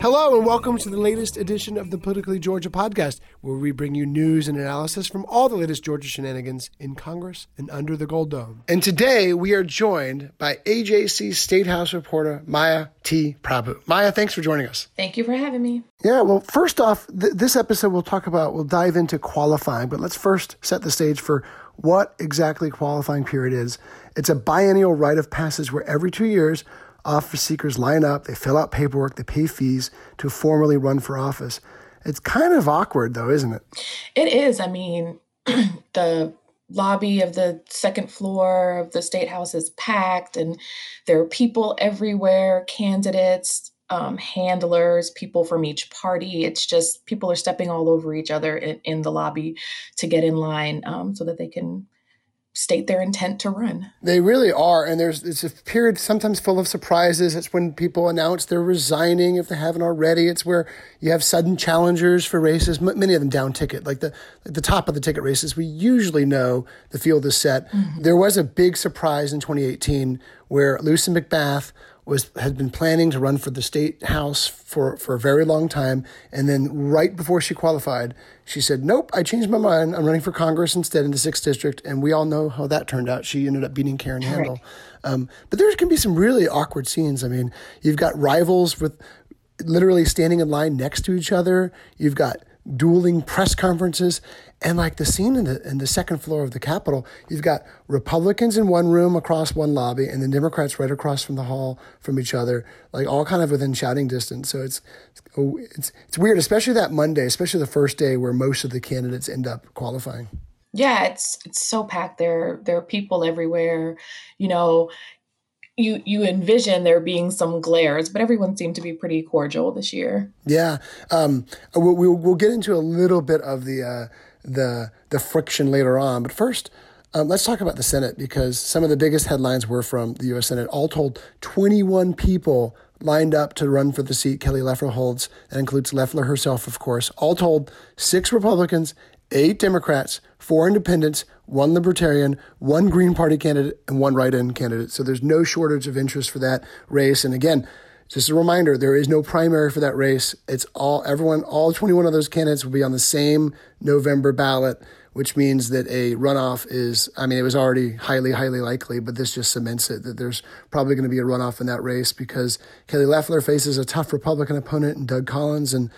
Hello, and welcome to the latest edition of the Politically Georgia podcast, where we bring you news and analysis from all the latest Georgia shenanigans in Congress and under the Gold Dome. And today we are joined by AJC State House reporter Maya T. Prabhu. Maya, thanks for joining us. Thank you for having me. Yeah, well, first off, th- this episode we'll talk about, we'll dive into qualifying, but let's first set the stage for what exactly qualifying period is. It's a biennial rite of passage where every two years, office seekers line up, they fill out paperwork, they pay fees to formally run for office. It's kind of awkward, though, isn't it? It is. I mean, the lobby of the second floor of the state house is packed, and there are people everywhere candidates, um, handlers, people from each party. It's just people are stepping all over each other in, in the lobby to get in line um, so that they can state their intent to run. They really are, and there's it's a period sometimes full of surprises. It's when people announce they're resigning if they haven't already. It's where you have sudden challengers for races, m- many of them down ticket, like the like the top of the ticket races. We usually know the field is set. Mm-hmm. There was a big surprise in 2018 where Lucy McBath was had been planning to run for the state house for, for a very long time, and then right before she qualified, she said, "Nope, I changed my mind. I'm running for Congress instead in the sixth district." And we all know how that turned out. She ended up beating Karen Handel. Um, but there can be some really awkward scenes. I mean, you've got rivals with literally standing in line next to each other. You've got dueling press conferences and like the scene in the in the second floor of the Capitol, you've got Republicans in one room across one lobby and the Democrats right across from the hall from each other, like all kind of within shouting distance. So it's it's it's weird, especially that Monday, especially the first day where most of the candidates end up qualifying. Yeah, it's it's so packed there. There are people everywhere. You know, you you envision there being some glares, but everyone seemed to be pretty cordial this year. Yeah, um, we'll, we'll we'll get into a little bit of the uh, the the friction later on, but first. Um, let's talk about the Senate because some of the biggest headlines were from the U.S. Senate. All told, 21 people lined up to run for the seat Kelly Loeffler holds. That includes Loeffler herself, of course. All told, six Republicans, eight Democrats, four independents, one Libertarian, one Green Party candidate, and one right in candidate. So there's no shortage of interest for that race. And again, just a reminder, there is no primary for that race. It's all everyone, all 21 of those candidates will be on the same November ballot, which means that a runoff is, I mean, it was already highly, highly likely, but this just cements it that there's probably going to be a runoff in that race because Kelly Loeffler faces a tough Republican opponent in Doug Collins and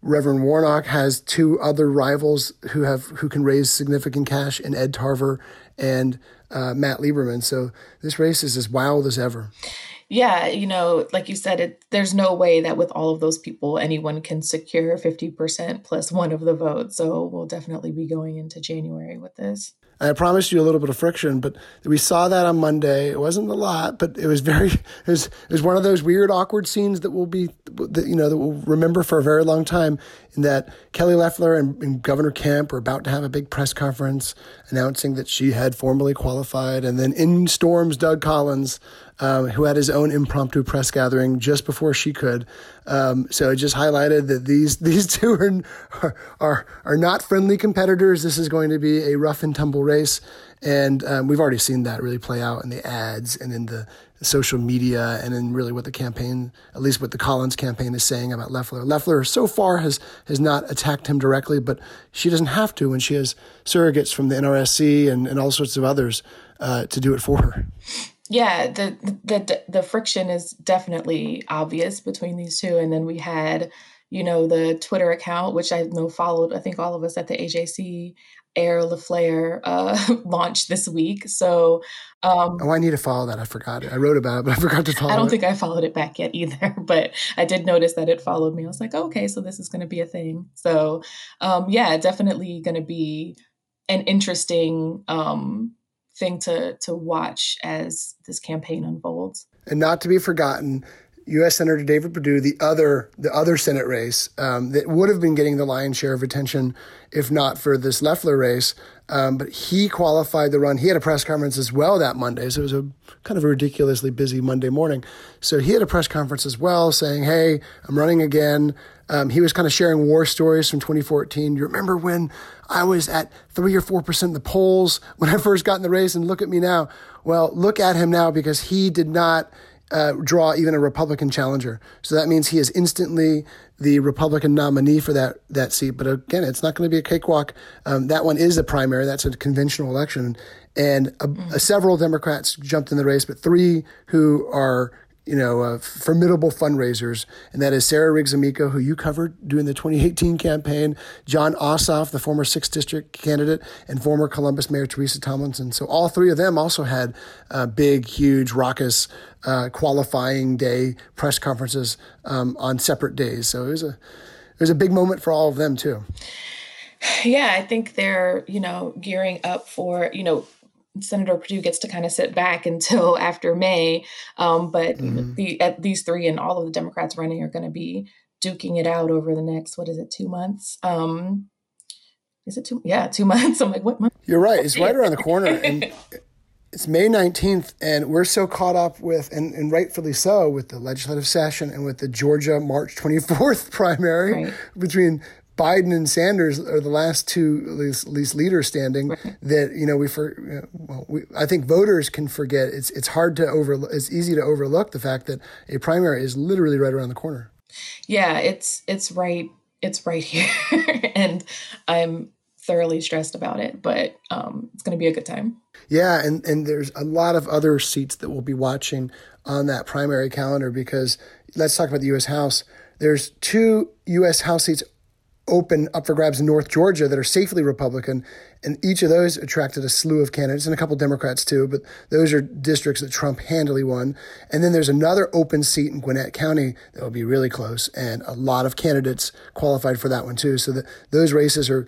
Reverend Warnock has two other rivals who have who can raise significant cash in Ed Tarver and uh, Matt Lieberman. So this race is as wild as ever. Yeah, you know, like you said, it, there's no way that with all of those people, anyone can secure 50% plus one of the votes. So we'll definitely be going into January with this. I promised you a little bit of friction, but we saw that on Monday. It wasn't a lot, but it was very. It was, it was one of those weird, awkward scenes that will be, that you know, that we'll remember for a very long time. In that Kelly Loeffler and, and Governor Kemp were about to have a big press conference announcing that she had formally qualified, and then in storms Doug Collins, um, who had his own impromptu press gathering just before she could. Um, so it just highlighted that these these two are, are are not friendly competitors. This is going to be a rough and tumble race, and um, we've already seen that really play out in the ads and in the social media and in really what the campaign, at least what the Collins campaign is saying about Loeffler. Loeffler so far has has not attacked him directly, but she doesn't have to when she has surrogates from the NRSC and, and all sorts of others uh, to do it for her. Yeah, the, the the friction is definitely obvious between these two, and then we had, you know, the Twitter account, which I know followed. I think all of us at the AJC Air LaFleur uh, launched this week. So, um, oh, I need to follow that. I forgot it. I wrote about it, but I forgot to follow. I don't it. think I followed it back yet either, but I did notice that it followed me. I was like, oh, okay, so this is going to be a thing. So, um, yeah, definitely going to be an interesting um, thing to to watch as this campaign unfolds. And not to be forgotten, U.S. Senator David Perdue, the other the other Senate race um, that would have been getting the lion's share of attention if not for this Loeffler race. Um, but he qualified the run. He had a press conference as well that Monday, so it was a kind of a ridiculously busy Monday morning. So he had a press conference as well, saying, "Hey, I'm running again." Um, he was kind of sharing war stories from 2014. You remember when I was at three or four percent in the polls when I first got in the race, and look at me now. Well, look at him now because he did not uh, draw even a Republican challenger. So that means he is instantly the Republican nominee for that that seat. But again, it's not going to be a cakewalk. Um, that one is a primary. That's a conventional election, and a, a, several Democrats jumped in the race, but three who are you know, uh, formidable fundraisers, and that is Sarah Riggs Amico, who you covered during the 2018 campaign, Jon Ossoff, the former 6th District candidate, and former Columbus Mayor Teresa Tomlinson. So all three of them also had uh, big, huge, raucous uh, qualifying day press conferences um, on separate days. So it was a it was a big moment for all of them too. Yeah, I think they're you know gearing up for you know Senator Perdue gets to kind of sit back until after May. Um, but mm-hmm. the, at these three and all of the Democrats running are going to be duking it out over the next, what is it, two months? Um, is it two? Yeah, two months. I'm like, what month? You're right. It's right around the corner. And it's May 19th, and we're so caught up with, and, and rightfully so, with the legislative session and with the Georgia March 24th primary right. between Biden and Sanders are the last two least, least leaders standing. Right. That you know we for well, we, I think voters can forget. It's it's hard to over. It's easy to overlook the fact that a primary is literally right around the corner. Yeah, it's it's right. It's right here, and I'm thoroughly stressed about it. But um, it's going to be a good time. Yeah, and and there's a lot of other seats that we'll be watching on that primary calendar because let's talk about the U.S. House. There's two U.S. House seats open up for grabs in North Georgia that are safely Republican, and each of those attracted a slew of candidates and a couple Democrats too. But those are districts that Trump handily won. And then there's another open seat in Gwinnett County that will be really close, and a lot of candidates qualified for that one too. So that those races are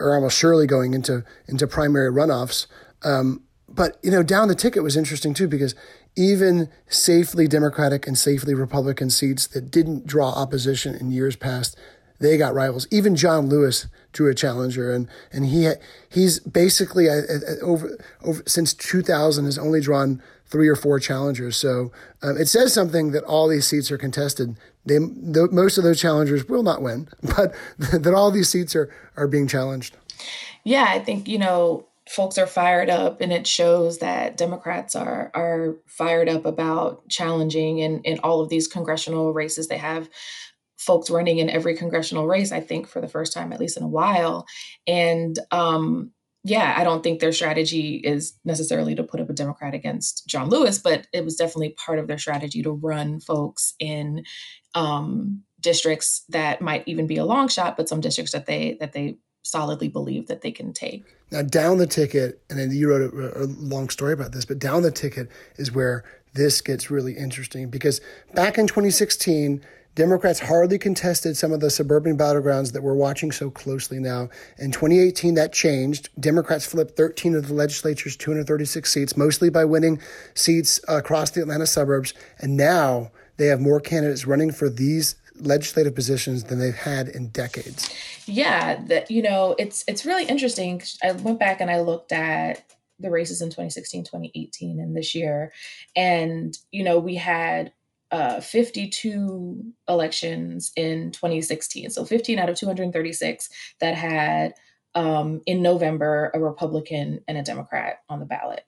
are almost surely going into into primary runoffs. Um, but you know, down the ticket was interesting too because even safely Democratic and safely Republican seats that didn't draw opposition in years past they got rivals. Even John Lewis drew a challenger, and and he he's basically uh, uh, over over since 2000 has only drawn three or four challengers. So um, it says something that all these seats are contested. They the, most of those challengers will not win, but that all these seats are are being challenged. Yeah, I think you know folks are fired up and it shows that democrats are are fired up about challenging in in all of these congressional races they have folks running in every congressional race, I think, for the first time, at least in a while. And um, yeah, I don't think their strategy is necessarily to put up a Democrat against John Lewis, but it was definitely part of their strategy to run folks in um, districts that might even be a long shot, but some districts that they that they solidly believe that they can take. Now, down the ticket, and then you wrote a, a long story about this, but down the ticket is where this gets really interesting because back in 2016 Democrats hardly contested some of the suburban battlegrounds that we're watching so closely now. In 2018, that changed. Democrats flipped 13 of the legislature's 236 seats, mostly by winning seats across the Atlanta suburbs. And now they have more candidates running for these legislative positions than they've had in decades. Yeah, that you know, it's it's really interesting. I went back and I looked at the races in 2016, 2018 and this year and you know, we had uh, 52 elections in 2016. So 15 out of 236 that had um, in November a Republican and a Democrat on the ballot.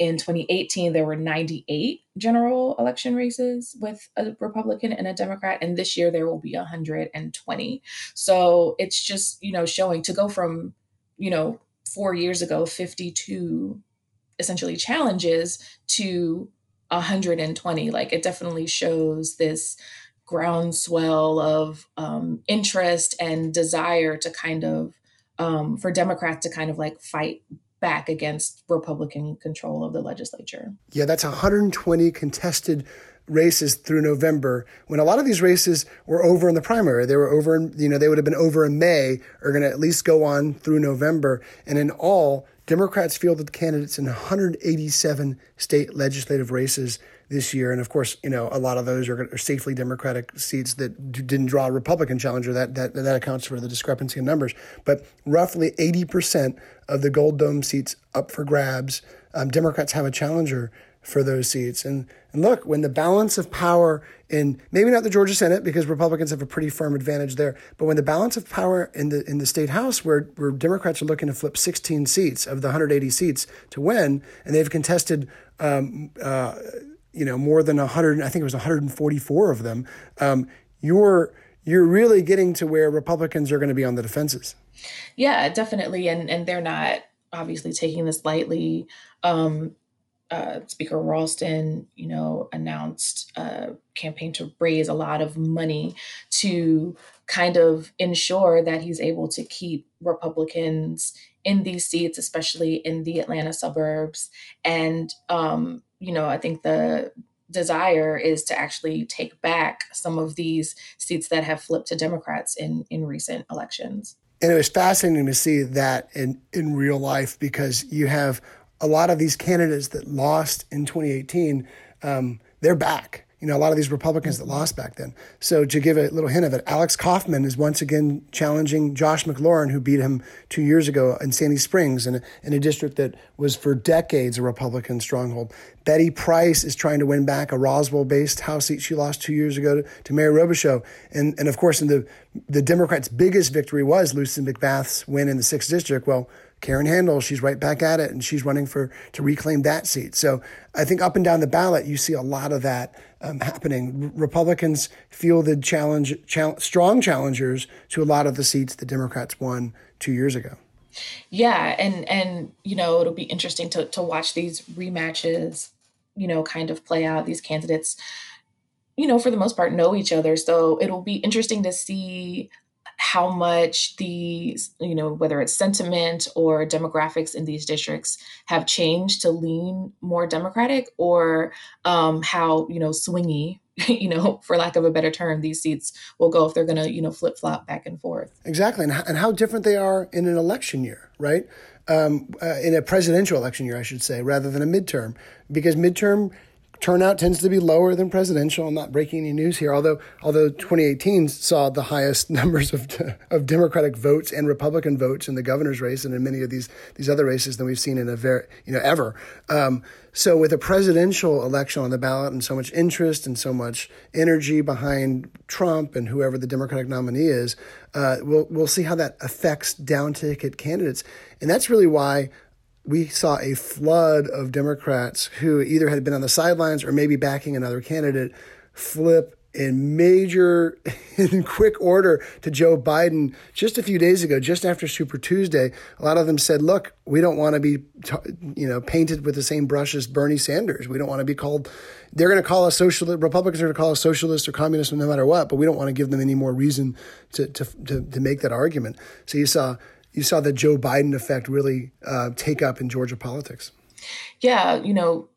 In 2018, there were 98 general election races with a Republican and a Democrat, and this year there will be 120. So it's just, you know, showing to go from, you know, four years ago, 52 essentially challenges to 120. Like it definitely shows this groundswell of um, interest and desire to kind of um, for Democrats to kind of like fight back against Republican control of the legislature. Yeah, that's 120 contested races through November when a lot of these races were over in the primary. They were over, in, you know, they would have been over in May or going to at least go on through November. And in all, Democrats fielded candidates in 187 state legislative races this year. And of course, you know, a lot of those are, are safely Democratic seats that didn't draw a Republican challenger. That, that, that accounts for the discrepancy in numbers. But roughly 80% of the Gold Dome seats up for grabs, um, Democrats have a challenger for those seats. And, and look, when the balance of power in maybe not the Georgia Senate because Republicans have a pretty firm advantage there, but when the balance of power in the in the state house where where Democrats are looking to flip 16 seats of the 180 seats to win, and they've contested. Um, uh, you know, more than 100, I think it was 144 of them. Um, you're you're really getting to where Republicans are going to be on the defenses. Yeah, definitely, and and they're not obviously taking this lightly. Um, uh, Speaker Ralston, you know, announced a campaign to raise a lot of money to kind of ensure that he's able to keep Republicans in these seats, especially in the Atlanta suburbs. And, um, you know, I think the desire is to actually take back some of these seats that have flipped to Democrats in, in recent elections. And it was fascinating to see that in, in real life because you have a lot of these candidates that lost in 2018, um, they're back. You know, a lot of these Republicans that lost back then. So to give a little hint of it, Alex Kaufman is once again challenging Josh McLaurin, who beat him two years ago in Sandy Springs in a, in a district that was for decades a Republican stronghold. Betty Price is trying to win back a Roswell-based House seat she lost two years ago to, to Mary Robichaux. And, and of course, in the, the Democrats' biggest victory was Lucy McBath's win in the 6th District. Well, Karen Handel, she's right back at it, and she's running for to reclaim that seat. So I think up and down the ballot, you see a lot of that um, happening. Republicans fielded challenge, challenge, strong challengers to a lot of the seats the Democrats won two years ago. Yeah, and and you know it'll be interesting to to watch these rematches, you know, kind of play out. These candidates, you know, for the most part, know each other, so it'll be interesting to see how much these, you know, whether it's sentiment or demographics in these districts have changed to lean more Democratic or um, how, you know, swingy, you know, for lack of a better term, these seats will go if they're going to, you know, flip flop back and forth. Exactly. And, and how different they are in an election year, right? Um, uh, in a presidential election year, I should say, rather than a midterm, because midterm turnout tends to be lower than presidential. I'm not breaking any news here, although although 2018 saw the highest numbers of of Democratic votes and Republican votes in the governor's race and in many of these these other races than we've seen in a very you know ever. Um, so with a presidential election on the ballot and so much interest and so much energy behind Trump and whoever the Democratic nominee is, uh, we'll we'll see how that affects down ticket candidates, and that's really why we saw a flood of Democrats who either had been on the sidelines or maybe backing another candidate flip in major, in quick order to Joe Biden just a few days ago, just after Super Tuesday. A lot of them said, "Look, we don't want to be, you know, painted with the same brush as Bernie Sanders. We don't want to be called. They're going to call us socialist. Republicans are going to call us socialist or communist, no matter what. But we don't want to give them any more reason to to to, to make that argument." So you saw you saw the Joe Biden effect really uh, take up in Georgia politics. Yeah, you know,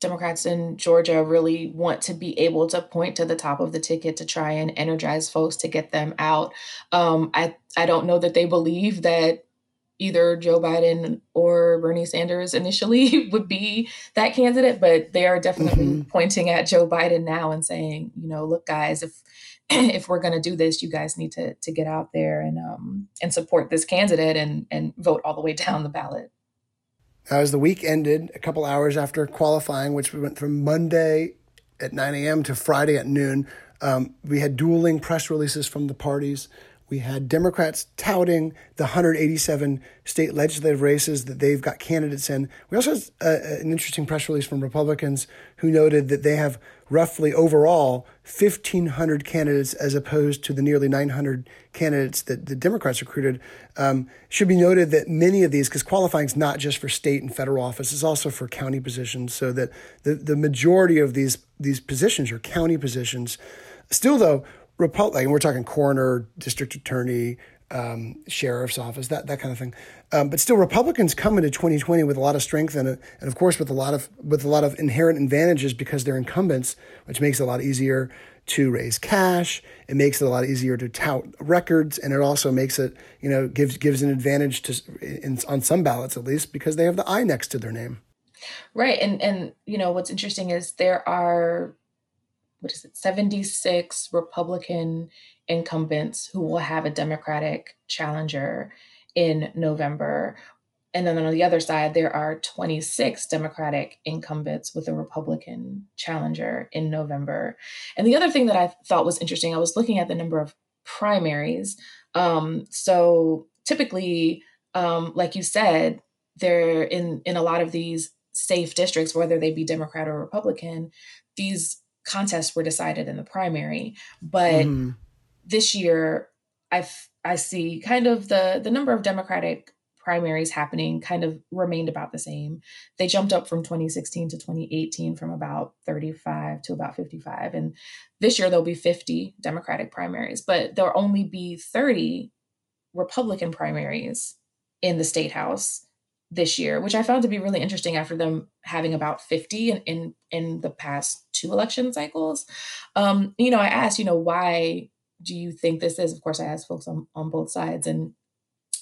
Democrats in Georgia really want to be able to point to the top of the ticket to try and energize folks to get them out. Um, I I don't know that they believe that either Joe Biden or Bernie Sanders initially would be that candidate, but they are definitely mm-hmm. pointing at Joe Biden now and saying, you know, look, guys, if if we're going to do this, you guys need to to get out there and um, and support this candidate and and vote all the way down the ballot. As the week ended, a couple hours after qualifying, which we went from Monday at 9 a.m. to Friday at noon, um, we had dueling press releases from the parties. We had Democrats touting the 187 state legislative races that they've got candidates in. We also had uh, an interesting press release from Republicans who noted that they have roughly overall 1,500 candidates as opposed to the nearly 900 candidates that the Democrats recruited. Um, should be noted that many of these, because qualifying is not just for state and federal office, it's also for county positions, so that the, the majority of these, these positions are county positions. Still, though, Republic, and we're talking coroner, district attorney, um, sheriff's office, that that kind of thing. Um, but still, Republicans come into 2020 with a lot of strength and, and of course with a lot of with a lot of inherent advantages because they're incumbents, which makes it a lot easier to raise cash. It makes it a lot easier to tout records, and it also makes it you know gives gives an advantage to in, on some ballots at least because they have the I next to their name. Right, and and you know what's interesting is there are what is it 76 Republican incumbents who will have a Democratic challenger in November. And then on the other side, there are 26 Democratic incumbents with a Republican challenger in November. And the other thing that I thought was interesting, I was looking at the number of primaries. Um, so typically, um, like you said, they're in in a lot of these safe districts, whether they be Democrat or Republican, these contests were decided in the primary. But mm this year, I I see kind of the the number of Democratic primaries happening kind of remained about the same. They jumped up from 2016 to 2018 from about 35 to about 55. And this year there'll be 50 Democratic primaries, but there'll only be 30 Republican primaries in the state house this year, which I found to be really interesting after them having about 50 in in, in the past two election cycles. Um, you know, I asked, you know, why do you think this is? Of course, I asked folks on, on both sides, and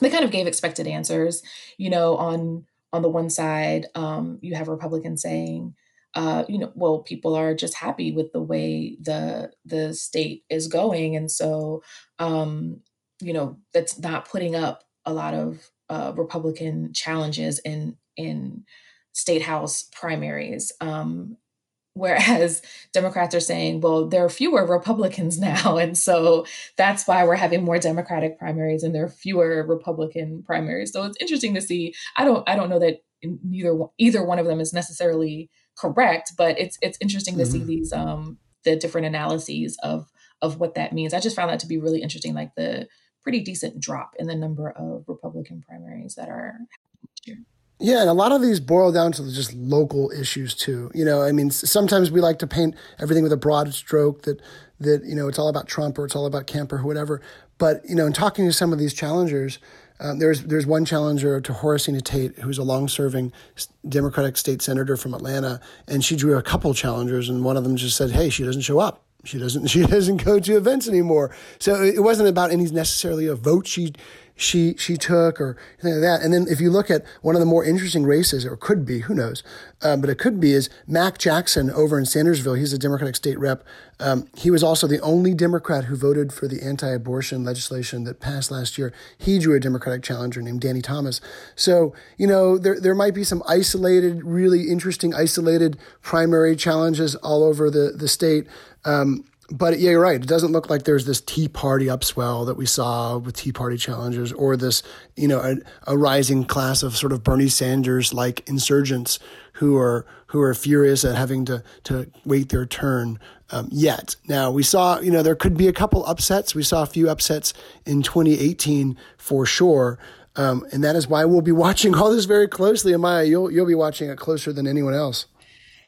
they kind of gave expected answers. You know, on on the one side, um, you have Republicans saying, uh, you know, well, people are just happy with the way the the state is going, and so, um, you know, that's not putting up a lot of uh, Republican challenges in in state house primaries. Um, Whereas Democrats are saying, well, there are fewer Republicans now. And so that's why we're having more Democratic primaries and there are fewer Republican primaries. So it's interesting to see. I don't I don't know that neither either one of them is necessarily correct, but it's it's interesting to mm-hmm. see these um the different analyses of of what that means. I just found that to be really interesting, like the pretty decent drop in the number of Republican primaries that are happening here. Yeah, and a lot of these boil down to just local issues too. You know, I mean, sometimes we like to paint everything with a broad stroke that that you know it's all about Trump or it's all about Kemp or whatever. But you know, in talking to some of these challengers, um, there's there's one challenger to Horacena Tate, who's a long-serving Democratic state senator from Atlanta, and she drew a couple challengers, and one of them just said, "Hey, she doesn't show up. She doesn't she doesn't go to events anymore." So it wasn't about any necessarily a vote she she she took or anything like that. And then if you look at one of the more interesting races, or could be, who knows, um, but it could be is Mack Jackson over in Sandersville. He's a Democratic state rep. Um, he was also the only Democrat who voted for the anti-abortion legislation that passed last year. He drew a Democratic challenger named Danny Thomas. So you know there there might be some isolated, really interesting, isolated primary challenges all over the the state. Um, but yeah, you're right. It doesn't look like there's this Tea Party upswell that we saw with Tea Party challengers, or this, you know, a, a rising class of sort of Bernie Sanders like insurgents who are who are furious at having to to wait their turn um, yet. Now we saw, you know, there could be a couple upsets. We saw a few upsets in 2018 for sure. Um, and that is why we'll be watching all this very closely. Amaya, you'll you'll be watching it closer than anyone else.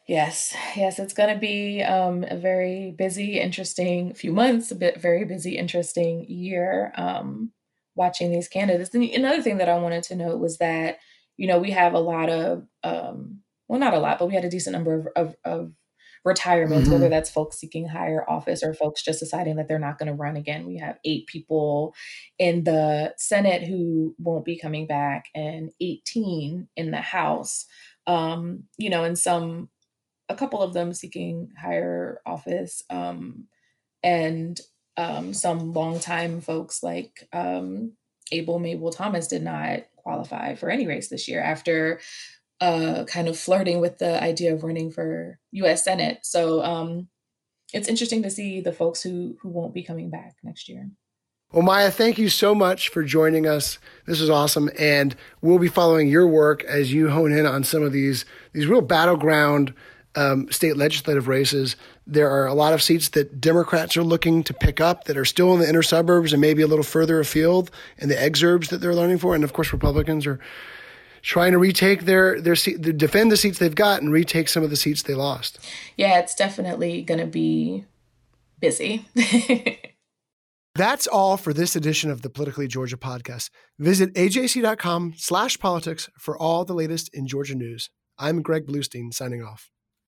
Yes, yes, it's going to be um, a very busy, interesting few months, a bit very busy, interesting year um, watching these candidates. And another thing that I wanted to note was that, you know, we have a lot of, um, well, not a lot, but we had a decent number of, of, of retirements, mm-hmm. whether that's folks seeking higher office or folks just deciding that they're not going to run again. We have eight people in the Senate who won't be coming back and 18 in the House. Um, you know, and some a couple of them seeking higher office, um, and um, some longtime folks like um, Abel Mable Thomas did not qualify for any race this year after uh, kind of flirting with the idea of running for U.S. Senate. So um, it's interesting to see the folks who who won't be coming back next year. Well, Maya, thank you so much for joining us. This is awesome, and we'll be following your work as you hone in on some of these these real battleground um, state legislative races. There are a lot of seats that Democrats are looking to pick up that are still in the inner suburbs and maybe a little further afield, and the exurbs that they're learning for. And of course, Republicans are trying to retake their their seat, defend the seats they've got, and retake some of the seats they lost. Yeah, it's definitely going to be busy. That's all for this edition of the Politically Georgia podcast. Visit ajc.com slash politics for all the latest in Georgia news. I'm Greg Bluestein signing off.